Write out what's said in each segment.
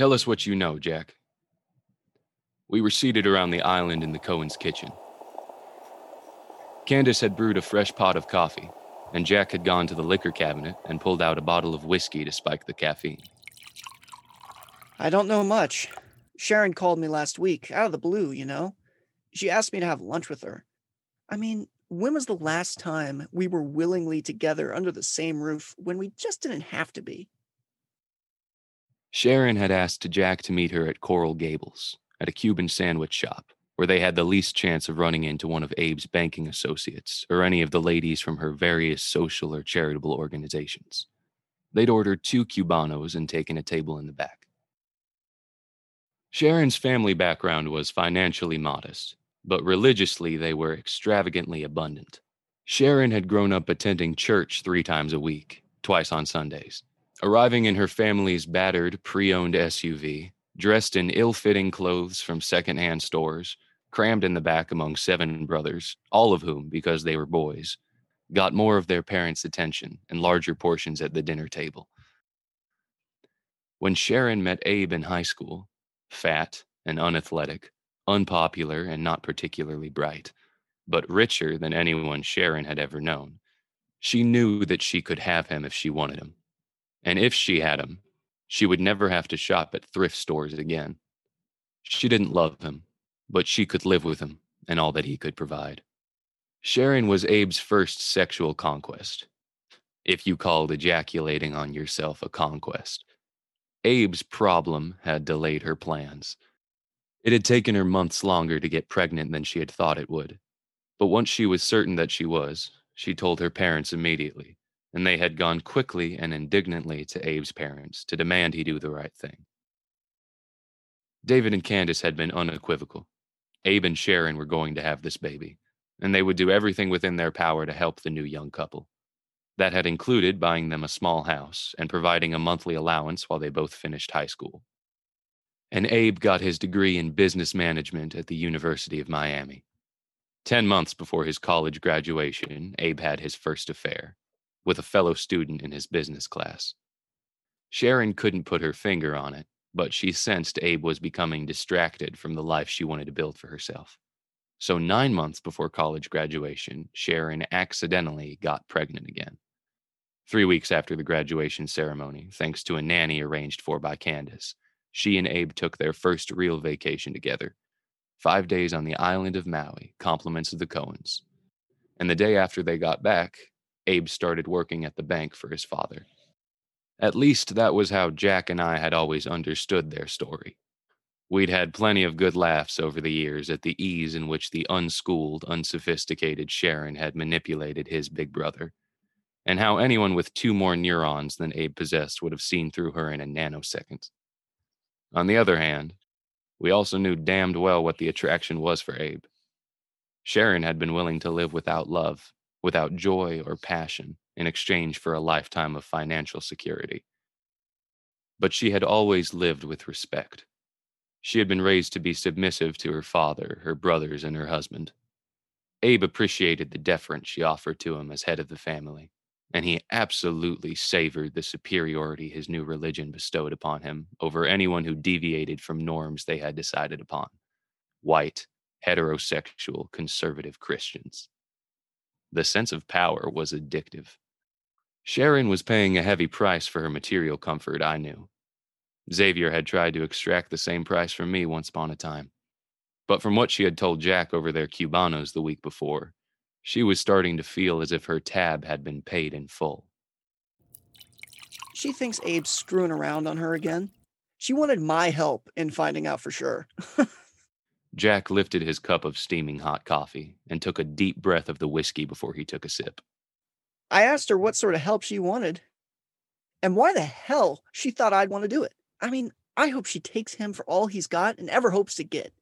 Tell us what you know, Jack. We were seated around the island in the Cohen's kitchen. Candace had brewed a fresh pot of coffee, and Jack had gone to the liquor cabinet and pulled out a bottle of whiskey to spike the caffeine. I don't know much. Sharon called me last week, out of the blue, you know. She asked me to have lunch with her. I mean, when was the last time we were willingly together under the same roof when we just didn't have to be? Sharon had asked Jack to meet her at Coral Gables, at a Cuban sandwich shop, where they had the least chance of running into one of Abe's banking associates or any of the ladies from her various social or charitable organizations. They'd ordered two Cubanos and taken a table in the back. Sharon's family background was financially modest, but religiously they were extravagantly abundant. Sharon had grown up attending church three times a week, twice on Sundays, arriving in her family's battered, pre owned SUV, dressed in ill fitting clothes from secondhand stores, crammed in the back among seven brothers, all of whom, because they were boys, got more of their parents' attention and larger portions at the dinner table. When Sharon met Abe in high school, fat and unathletic, unpopular and not particularly bright, but richer than anyone Sharon had ever known, she knew that she could have him if she wanted him. And if she had him, she would never have to shop at thrift stores again. She didn't love him, but she could live with him and all that he could provide. Sharon was Abe's first sexual conquest, if you called ejaculating on yourself a conquest. Abe's problem had delayed her plans. It had taken her months longer to get pregnant than she had thought it would. But once she was certain that she was, she told her parents immediately, and they had gone quickly and indignantly to Abe's parents to demand he do the right thing. David and Candace had been unequivocal. Abe and Sharon were going to have this baby, and they would do everything within their power to help the new young couple. That had included buying them a small house and providing a monthly allowance while they both finished high school. And Abe got his degree in business management at the University of Miami. Ten months before his college graduation, Abe had his first affair with a fellow student in his business class. Sharon couldn't put her finger on it, but she sensed Abe was becoming distracted from the life she wanted to build for herself. So, nine months before college graduation, Sharon accidentally got pregnant again. Three weeks after the graduation ceremony, thanks to a nanny arranged for by Candace, she and Abe took their first real vacation together. Five days on the island of Maui, compliments of the Cohens. And the day after they got back, Abe started working at the bank for his father. At least that was how Jack and I had always understood their story. We'd had plenty of good laughs over the years at the ease in which the unschooled, unsophisticated Sharon had manipulated his big brother, and how anyone with two more neurons than Abe possessed would have seen through her in a nanosecond. On the other hand, we also knew damned well what the attraction was for Abe. Sharon had been willing to live without love, without joy or passion, in exchange for a lifetime of financial security. But she had always lived with respect. She had been raised to be submissive to her father, her brothers, and her husband. Abe appreciated the deference she offered to him as head of the family, and he absolutely savored the superiority his new religion bestowed upon him over anyone who deviated from norms they had decided upon white, heterosexual, conservative Christians. The sense of power was addictive. Sharon was paying a heavy price for her material comfort, I knew. Xavier had tried to extract the same price from me once upon a time. But from what she had told Jack over their Cubanos the week before, she was starting to feel as if her tab had been paid in full. She thinks Abe's screwing around on her again. She wanted my help in finding out for sure. Jack lifted his cup of steaming hot coffee and took a deep breath of the whiskey before he took a sip. I asked her what sort of help she wanted and why the hell she thought I'd want to do it. I mean, I hope she takes him for all he's got and ever hopes to get.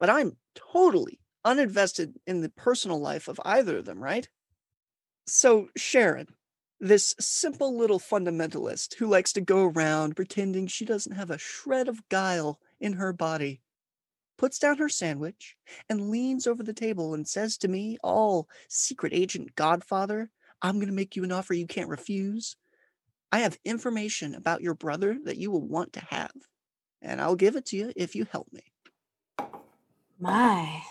But I'm totally uninvested in the personal life of either of them, right? So, Sharon, this simple little fundamentalist who likes to go around pretending she doesn't have a shred of guile in her body, puts down her sandwich and leans over the table and says to me, all secret agent godfather, I'm going to make you an offer you can't refuse. I have information about your brother that you will want to have. and I'll give it to you if you help me. My.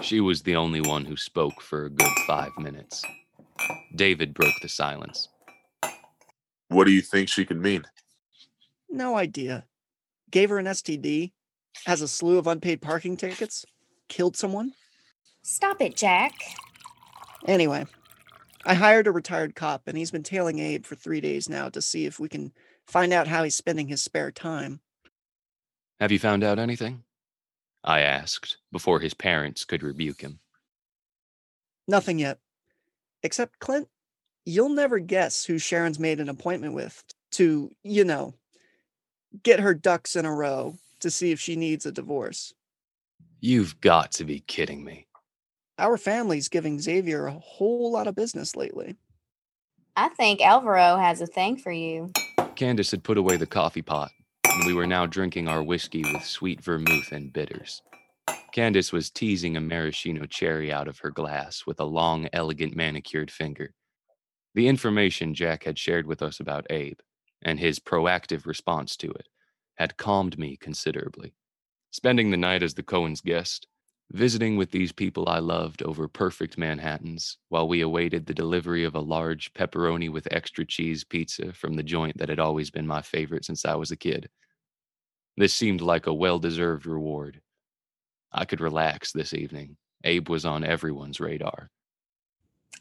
She was the only one who spoke for a good five minutes. David broke the silence. What do you think she could mean? No idea. Gave her an STD, has a slew of unpaid parking tickets, killed someone. Stop it, Jack. Anyway, I hired a retired cop, and he's been tailing Abe for three days now to see if we can find out how he's spending his spare time. Have you found out anything? I asked before his parents could rebuke him. Nothing yet. Except, Clint, you'll never guess who Sharon's made an appointment with to, you know, get her ducks in a row to see if she needs a divorce. You've got to be kidding me. Our family's giving Xavier a whole lot of business lately. I think Alvaro has a thing for you. Candace had put away the coffee pot, and we were now drinking our whiskey with sweet vermouth and bitters. Candace was teasing a maraschino cherry out of her glass with a long, elegant manicured finger. The information Jack had shared with us about Abe, and his proactive response to it, had calmed me considerably. Spending the night as the Cohen's guest, visiting with these people I loved over perfect Manhattans while we awaited the delivery of a large pepperoni with extra cheese pizza from the joint that had always been my favorite since I was a kid. This seemed like a well deserved reward. I could relax this evening. Abe was on everyone's radar.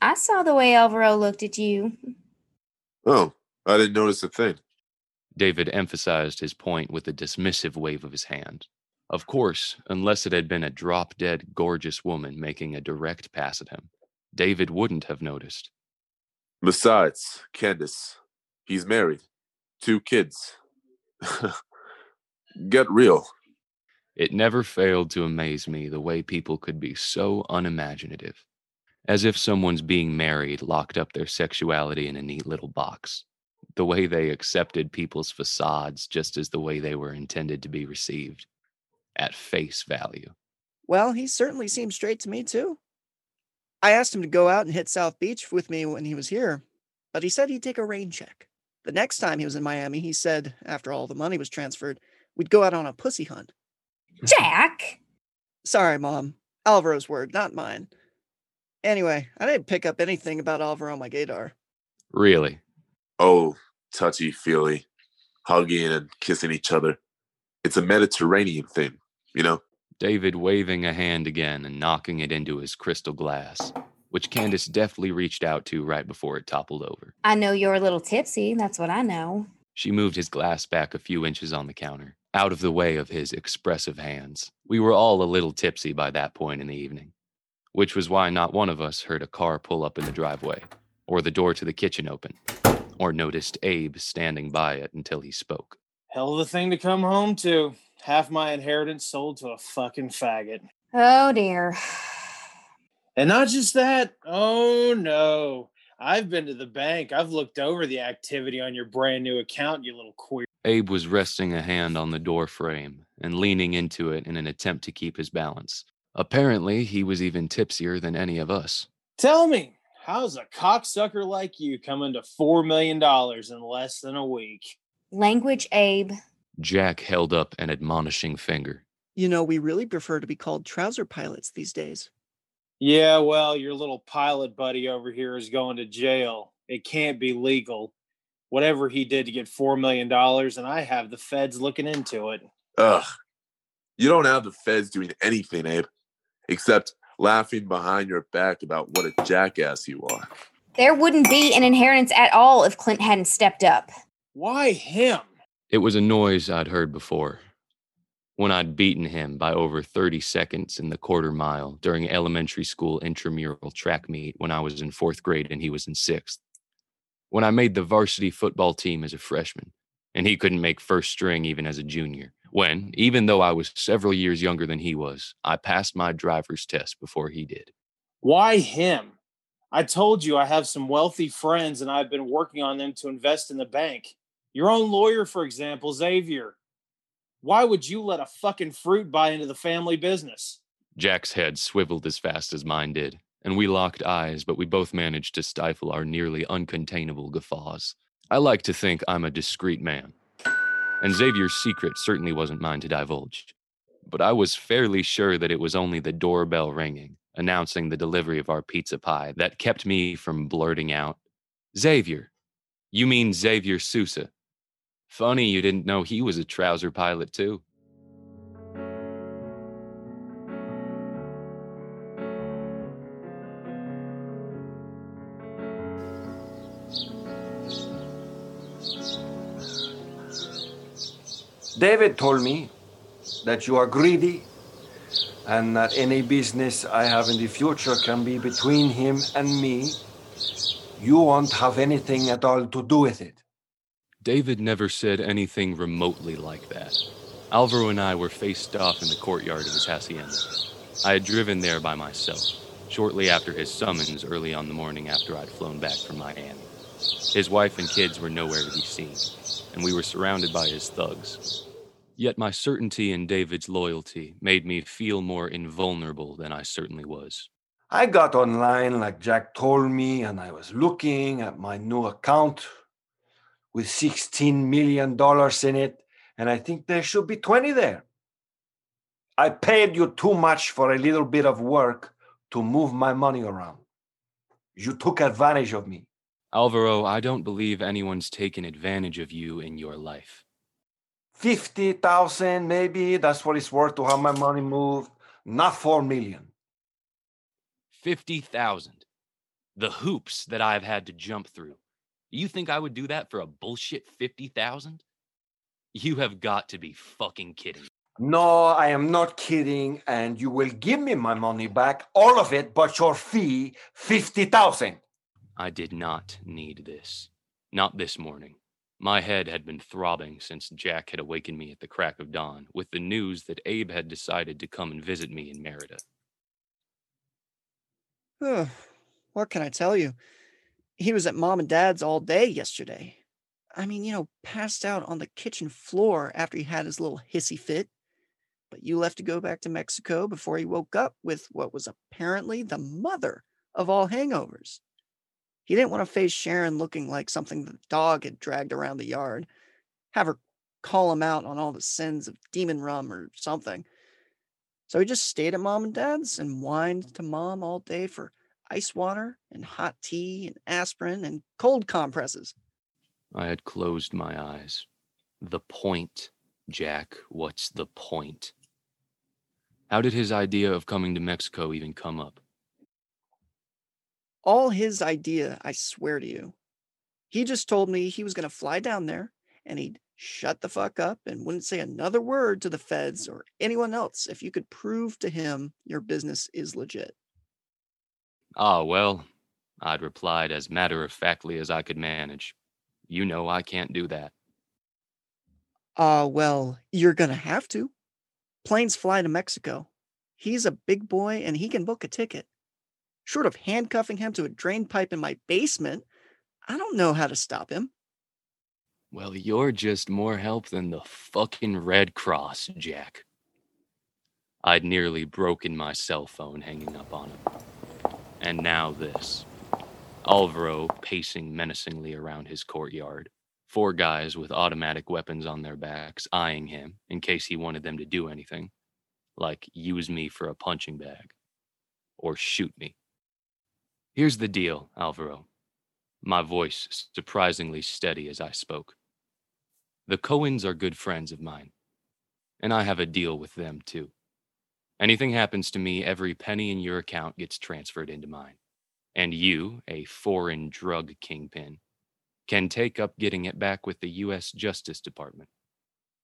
I saw the way Alvaro looked at you. Oh, I didn't notice a thing. David emphasized his point with a dismissive wave of his hand. Of course, unless it had been a drop dead, gorgeous woman making a direct pass at him, David wouldn't have noticed. Besides, Candace, he's married. Two kids. Get real. It never failed to amaze me the way people could be so unimaginative, as if someone's being married locked up their sexuality in a neat little box. The way they accepted people's facades just as the way they were intended to be received, at face value. Well, he certainly seemed straight to me, too. I asked him to go out and hit South Beach with me when he was here, but he said he'd take a rain check. The next time he was in Miami, he said, after all the money was transferred, we'd go out on a pussy hunt. Jack! Sorry, Mom. Alvaro's word, not mine. Anyway, I didn't pick up anything about Alvaro on my gaydar. Really? Oh, touchy feely, hugging and kissing each other. It's a Mediterranean thing, you know? David waving a hand again and knocking it into his crystal glass, which Candace deftly reached out to right before it toppled over. I know you're a little tipsy. That's what I know. She moved his glass back a few inches on the counter, out of the way of his expressive hands. We were all a little tipsy by that point in the evening, which was why not one of us heard a car pull up in the driveway, or the door to the kitchen open, or noticed Abe standing by it until he spoke. Hell of a thing to come home to. Half my inheritance sold to a fucking faggot. Oh dear. And not just that. Oh no. I've been to the bank. I've looked over the activity on your brand new account, you little queer. Abe was resting a hand on the door frame and leaning into it in an attempt to keep his balance. Apparently, he was even tipsier than any of us. Tell me, how's a cocksucker like you coming to $4 million in less than a week? Language, Abe. Jack held up an admonishing finger. You know, we really prefer to be called trouser pilots these days. Yeah, well, your little pilot buddy over here is going to jail. It can't be legal. Whatever he did to get $4 million, and I have the feds looking into it. Ugh. You don't have the feds doing anything, Abe, except laughing behind your back about what a jackass you are. There wouldn't be an inheritance at all if Clint hadn't stepped up. Why him? It was a noise I'd heard before. When I'd beaten him by over 30 seconds in the quarter mile during elementary school intramural track meet when I was in fourth grade and he was in sixth. When I made the varsity football team as a freshman, and he couldn't make first string even as a junior. When, even though I was several years younger than he was, I passed my driver's test before he did. Why him? I told you I have some wealthy friends and I've been working on them to invest in the bank. Your own lawyer, for example, Xavier. Why would you let a fucking fruit buy into the family business? Jack's head swiveled as fast as mine did, and we locked eyes, but we both managed to stifle our nearly uncontainable guffaws. I like to think I'm a discreet man. And Xavier's secret certainly wasn't mine to divulge. But I was fairly sure that it was only the doorbell ringing, announcing the delivery of our pizza pie, that kept me from blurting out, Xavier. You mean Xavier Sousa. Funny you didn't know he was a trouser pilot, too. David told me that you are greedy and that any business I have in the future can be between him and me. You won't have anything at all to do with it. David never said anything remotely like that. Alvaro and I were faced off in the courtyard of his hacienda. I had driven there by myself, shortly after his summons early on the morning after I'd flown back from Miami. His wife and kids were nowhere to be seen, and we were surrounded by his thugs. Yet my certainty in David's loyalty made me feel more invulnerable than I certainly was. I got online like Jack told me, and I was looking at my new account with $16 million in it, and I think there should be 20 there. I paid you too much for a little bit of work to move my money around. You took advantage of me. Alvaro, I don't believe anyone's taken advantage of you in your life. 50,000 maybe, that's what it's worth to have my money moved, not 4 million. 50,000. The hoops that I've had to jump through. You think I would do that for a bullshit 50,000? You have got to be fucking kidding. No, I am not kidding, and you will give me my money back, all of it, but your fee, 50,000. I did not need this. Not this morning. My head had been throbbing since Jack had awakened me at the crack of dawn with the news that Abe had decided to come and visit me in Merida. what can I tell you? He was at mom and dad's all day yesterday. I mean, you know, passed out on the kitchen floor after he had his little hissy fit. But you left to go back to Mexico before he woke up with what was apparently the mother of all hangovers. He didn't want to face Sharon looking like something the dog had dragged around the yard, have her call him out on all the sins of demon rum or something. So he just stayed at mom and dad's and whined to mom all day for ice water and hot tea and aspirin and cold compresses. I had closed my eyes. The point, Jack. What's the point? How did his idea of coming to Mexico even come up? All his idea, I swear to you. He just told me he was going to fly down there and he'd shut the fuck up and wouldn't say another word to the feds or anyone else if you could prove to him your business is legit. Ah, well, I'd replied as matter of factly as I could manage. You know I can't do that. Ah, uh, well, you're going to have to. Planes fly to Mexico. He's a big boy and he can book a ticket. Short of handcuffing him to a drain pipe in my basement, I don't know how to stop him. Well, you're just more help than the fucking Red Cross, Jack. I'd nearly broken my cell phone hanging up on him. And now this. Alvaro pacing menacingly around his courtyard. Four guys with automatic weapons on their backs eyeing him in case he wanted them to do anything, like use me for a punching bag or shoot me. Here's the deal, Alvaro. My voice surprisingly steady as I spoke. The Cohens are good friends of mine, and I have a deal with them too. Anything happens to me, every penny in your account gets transferred into mine. And you, a foreign drug kingpin, can take up getting it back with the U.S. Justice Department.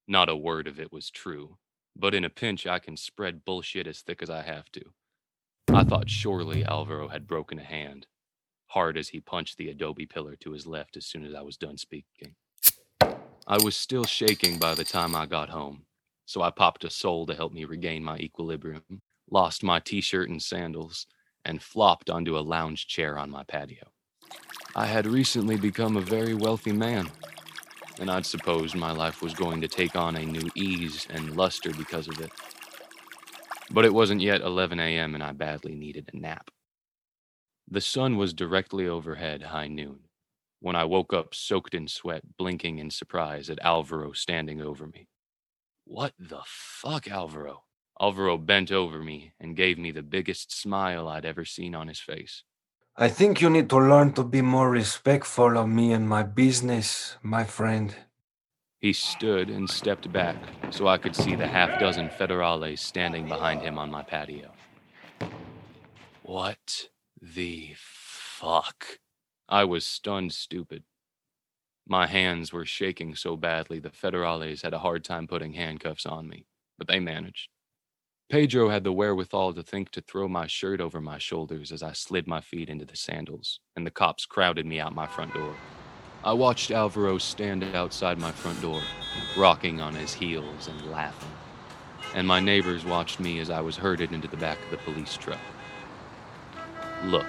Not a word of it was true, but in a pinch, I can spread bullshit as thick as I have to. I thought surely Alvaro had broken a hand, hard as he punched the adobe pillar to his left as soon as I was done speaking. I was still shaking by the time I got home, so I popped a Sol to help me regain my equilibrium, lost my t shirt and sandals, and flopped onto a lounge chair on my patio. I had recently become a very wealthy man, and I'd supposed my life was going to take on a new ease and luster because of it. But it wasn't yet 11 a.m., and I badly needed a nap. The sun was directly overhead high noon, when I woke up soaked in sweat, blinking in surprise at Alvaro standing over me. What the fuck, Alvaro? Alvaro bent over me and gave me the biggest smile I'd ever seen on his face. I think you need to learn to be more respectful of me and my business, my friend. He stood and stepped back so I could see the half dozen federales standing behind him on my patio. What the fuck? I was stunned stupid. My hands were shaking so badly the federales had a hard time putting handcuffs on me, but they managed. Pedro had the wherewithal to think to throw my shirt over my shoulders as I slid my feet into the sandals, and the cops crowded me out my front door. I watched Alvaro stand outside my front door, rocking on his heels and laughing. And my neighbors watched me as I was herded into the back of the police truck. Look,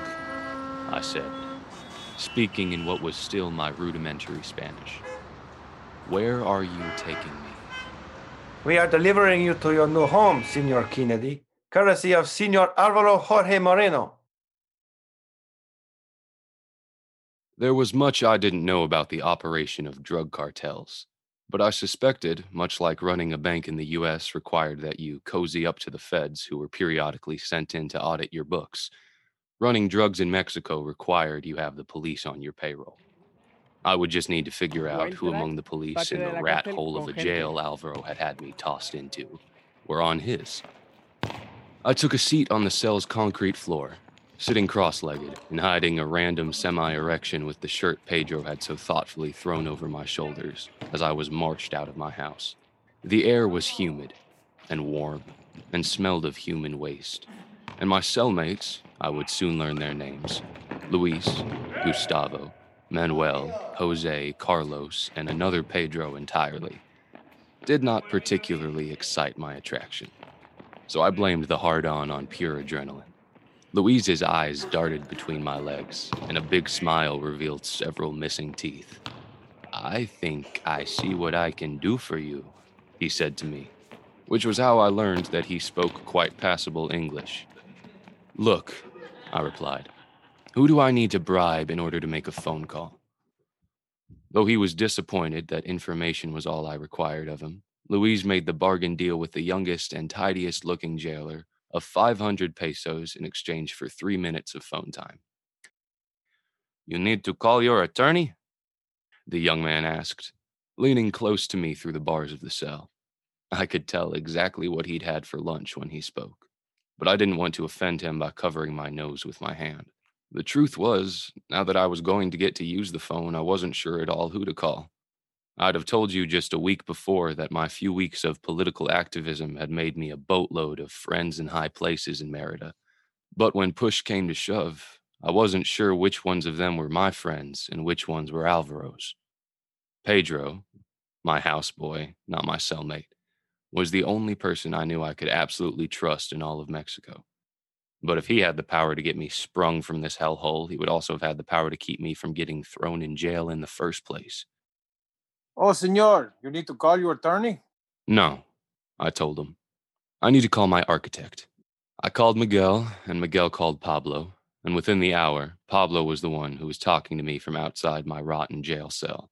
I said, speaking in what was still my rudimentary Spanish. Where are you taking me? We are delivering you to your new home, Senor Kennedy, courtesy of Senor Alvaro Jorge Moreno. There was much I didn't know about the operation of drug cartels, but I suspected, much like running a bank in the US required that you cozy up to the feds who were periodically sent in to audit your books, running drugs in Mexico required you have the police on your payroll. I would just need to figure out who among the police in the rat hole of a jail Alvaro had had me tossed into were on his. I took a seat on the cell's concrete floor, sitting cross legged and hiding a random semi erection with the shirt Pedro had so thoughtfully thrown over my shoulders as I was marched out of my house. The air was humid and warm and smelled of human waste, and my cellmates, I would soon learn their names Luis, Gustavo, Manuel, Jose, Carlos, and another Pedro entirely, did not particularly excite my attraction. So I blamed the hard on on pure adrenaline. Luis's eyes darted between my legs, and a big smile revealed several missing teeth. I think I see what I can do for you, he said to me, which was how I learned that he spoke quite passable English. Look, I replied, who do I need to bribe in order to make a phone call? Though he was disappointed that information was all I required of him, Luis made the bargain deal with the youngest and tidiest looking jailer of 500 pesos in exchange for three minutes of phone time. You need to call your attorney? The young man asked, leaning close to me through the bars of the cell. I could tell exactly what he'd had for lunch when he spoke, but I didn't want to offend him by covering my nose with my hand. The truth was, now that I was going to get to use the phone, I wasn't sure at all who to call. I'd have told you just a week before that my few weeks of political activism had made me a boatload of friends in high places in Merida. But when push came to shove, I wasn't sure which ones of them were my friends and which ones were Alvaro's. Pedro, my houseboy, not my cellmate, was the only person I knew I could absolutely trust in all of Mexico. But if he had the power to get me sprung from this hellhole, he would also have had the power to keep me from getting thrown in jail in the first place. Oh, senor, you need to call your attorney? No, I told him. I need to call my architect. I called Miguel, and Miguel called Pablo, and within the hour, Pablo was the one who was talking to me from outside my rotten jail cell.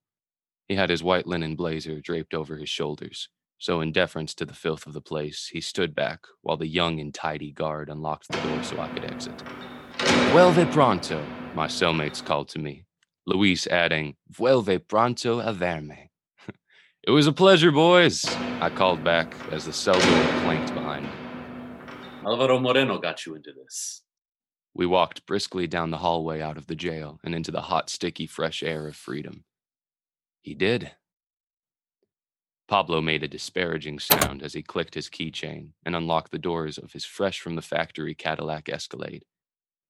He had his white linen blazer draped over his shoulders, so, in deference to the filth of the place, he stood back while the young and tidy guard unlocked the door so I could exit. Vuelve pronto, my cellmates called to me, Luis adding, Vuelve pronto a verme. It was a pleasure, boys, I called back as the cell door clanked behind me. Alvaro Moreno got you into this. We walked briskly down the hallway out of the jail and into the hot, sticky, fresh air of freedom. He did. Pablo made a disparaging sound as he clicked his keychain and unlocked the doors of his fresh from the factory Cadillac Escalade.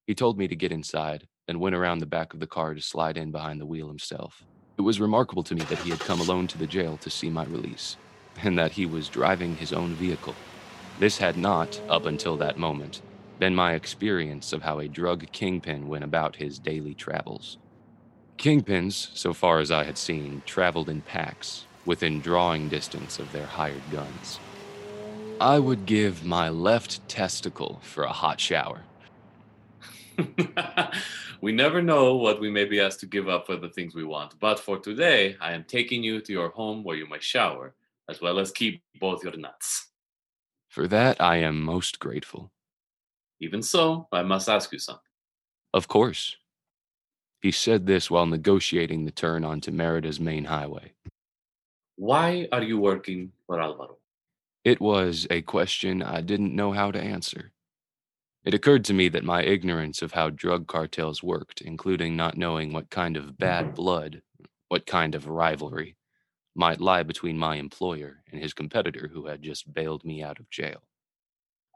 He told me to get inside, and went around the back of the car to slide in behind the wheel himself. It was remarkable to me that he had come alone to the jail to see my release, and that he was driving his own vehicle. This had not, up until that moment, been my experience of how a drug kingpin went about his daily travels. Kingpins, so far as I had seen, traveled in packs, within drawing distance of their hired guns. I would give my left testicle for a hot shower. we never know what we may be asked to give up for the things we want. But for today, I am taking you to your home where you may shower, as well as keep both your nuts. For that, I am most grateful. Even so, I must ask you something. Of course. He said this while negotiating the turn onto Merida's main highway. Why are you working for Alvaro? It was a question I didn't know how to answer. It occurred to me that my ignorance of how drug cartels worked, including not knowing what kind of bad mm-hmm. blood, what kind of rivalry, might lie between my employer and his competitor who had just bailed me out of jail.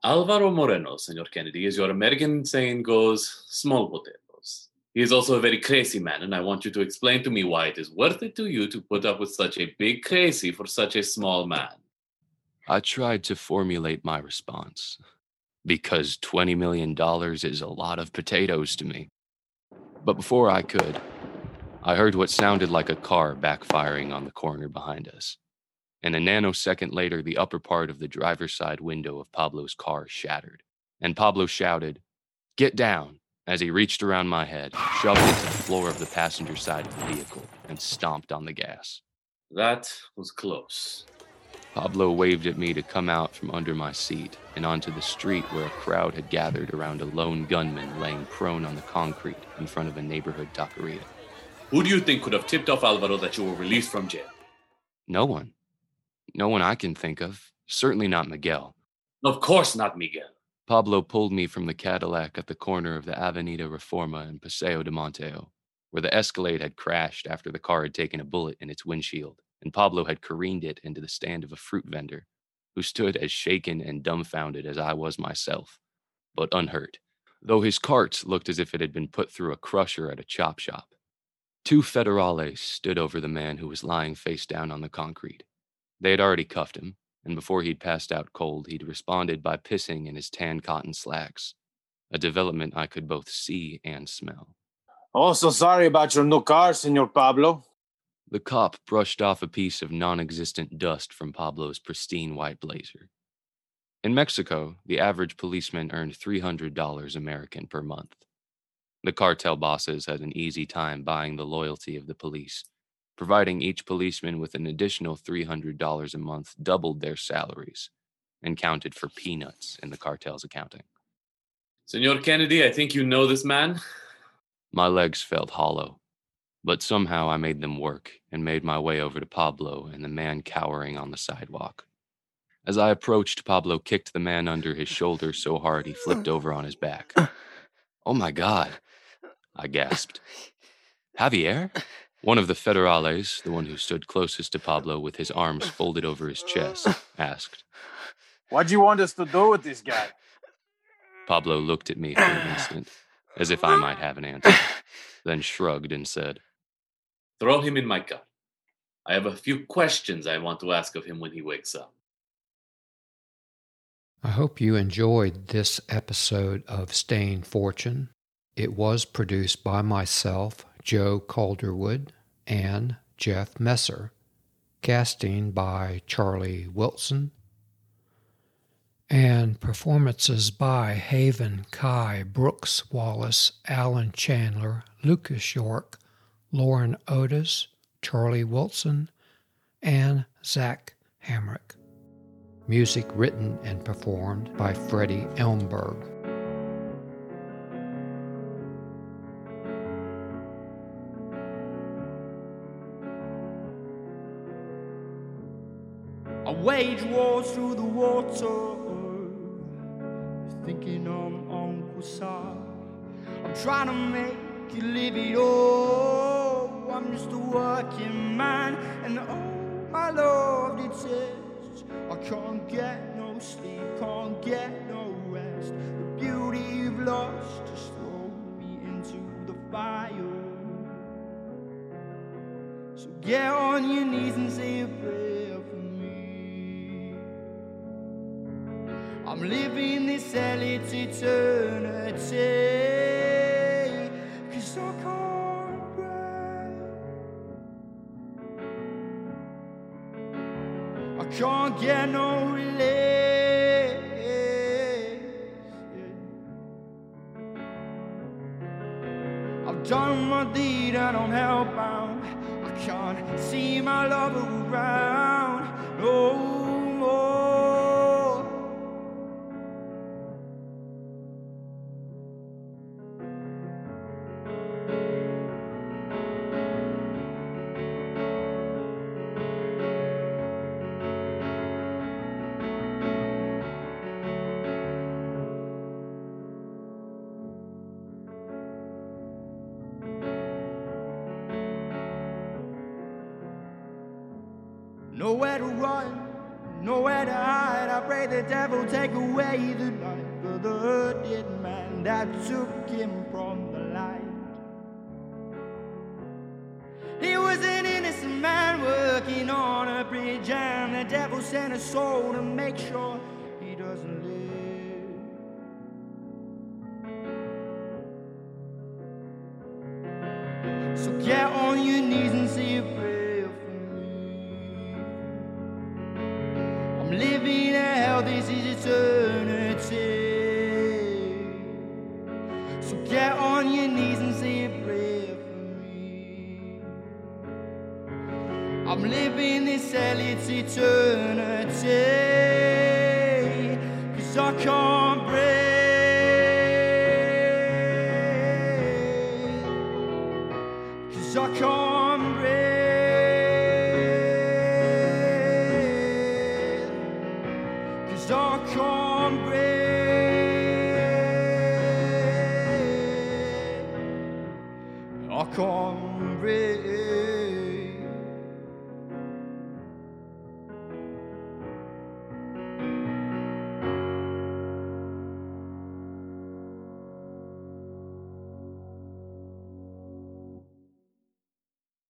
Alvaro Moreno, Senor Kennedy, as your American saying goes, small potatoes. He is also a very crazy man, and I want you to explain to me why it is worth it to you to put up with such a big crazy for such a small man. I tried to formulate my response because $20 million is a lot of potatoes to me. But before I could, I heard what sounded like a car backfiring on the corner behind us. And a nanosecond later, the upper part of the driver's side window of Pablo's car shattered. And Pablo shouted, Get down! as he reached around my head, shoved it to the floor of the passenger side of the vehicle, and stomped on the gas. That was close. Pablo waved at me to come out from under my seat and onto the street where a crowd had gathered around a lone gunman laying prone on the concrete in front of a neighborhood taqueria. Who do you think could have tipped off Alvaro that you were released from jail? No one. No one I can think of. Certainly not Miguel. Of course not Miguel. Pablo pulled me from the Cadillac at the corner of the Avenida Reforma and Paseo de Montejo, where the Escalade had crashed after the car had taken a bullet in its windshield, and Pablo had careened it into the stand of a fruit vendor, who stood as shaken and dumbfounded as I was myself, but unhurt, though his cart looked as if it had been put through a crusher at a chop shop. Two federales stood over the man who was lying face down on the concrete. They had already cuffed him, and before he'd passed out cold, he'd responded by pissing in his tan cotton slacks, a development I could both see and smell. Oh, so sorry about your new car, Senor Pablo. The cop brushed off a piece of non existent dust from Pablo's pristine white blazer. In Mexico, the average policeman earned $300 American per month. The cartel bosses had an easy time buying the loyalty of the police, providing each policeman with an additional $300 a month doubled their salaries and counted for peanuts in the cartel's accounting. Senor Kennedy, I think you know this man. My legs felt hollow, but somehow I made them work and made my way over to Pablo and the man cowering on the sidewalk. As I approached, Pablo kicked the man under his shoulder so hard he flipped over on his back. Oh my God, I gasped. Javier? One of the federales, the one who stood closest to Pablo with his arms folded over his chest, asked. What do you want us to do with this guy? Pablo looked at me for an instant, as if I might have an answer, then shrugged and said, Throw him in my car. I have a few questions I want to ask of him when he wakes up. I hope you enjoyed this episode of Stain Fortune. It was produced by myself, Joe Calderwood, and Jeff Messer. Casting by Charlie Wilson. And performances by Haven, Kai, Brooks Wallace, Alan Chandler, Lucas York, Lauren Otis, Charlie Wilson, and Zach Hamrick. Music written and performed by Freddie Elmberg. I wage war through the water, thinking I'm Uncle Sam. I'm trying to make you live it all. I'm just a working man, and oh, my love, it says I can't get no sleep, can't get no rest. The beauty you've lost just throw me into the fire. So get on your knees and say a prayer for me. I'm living this hell, it's eternity. Cause I can't j'en gagne no release. I've done my deed and I'm hellbound. I can't see my lover the devil take away the life of the dead man that took him from the light. He was an innocent man working on a bridge, and the devil sent a soul to make sure So get on your knees and say a prayer for me. I'm living this hell, it's eternity. Cause I can't breathe.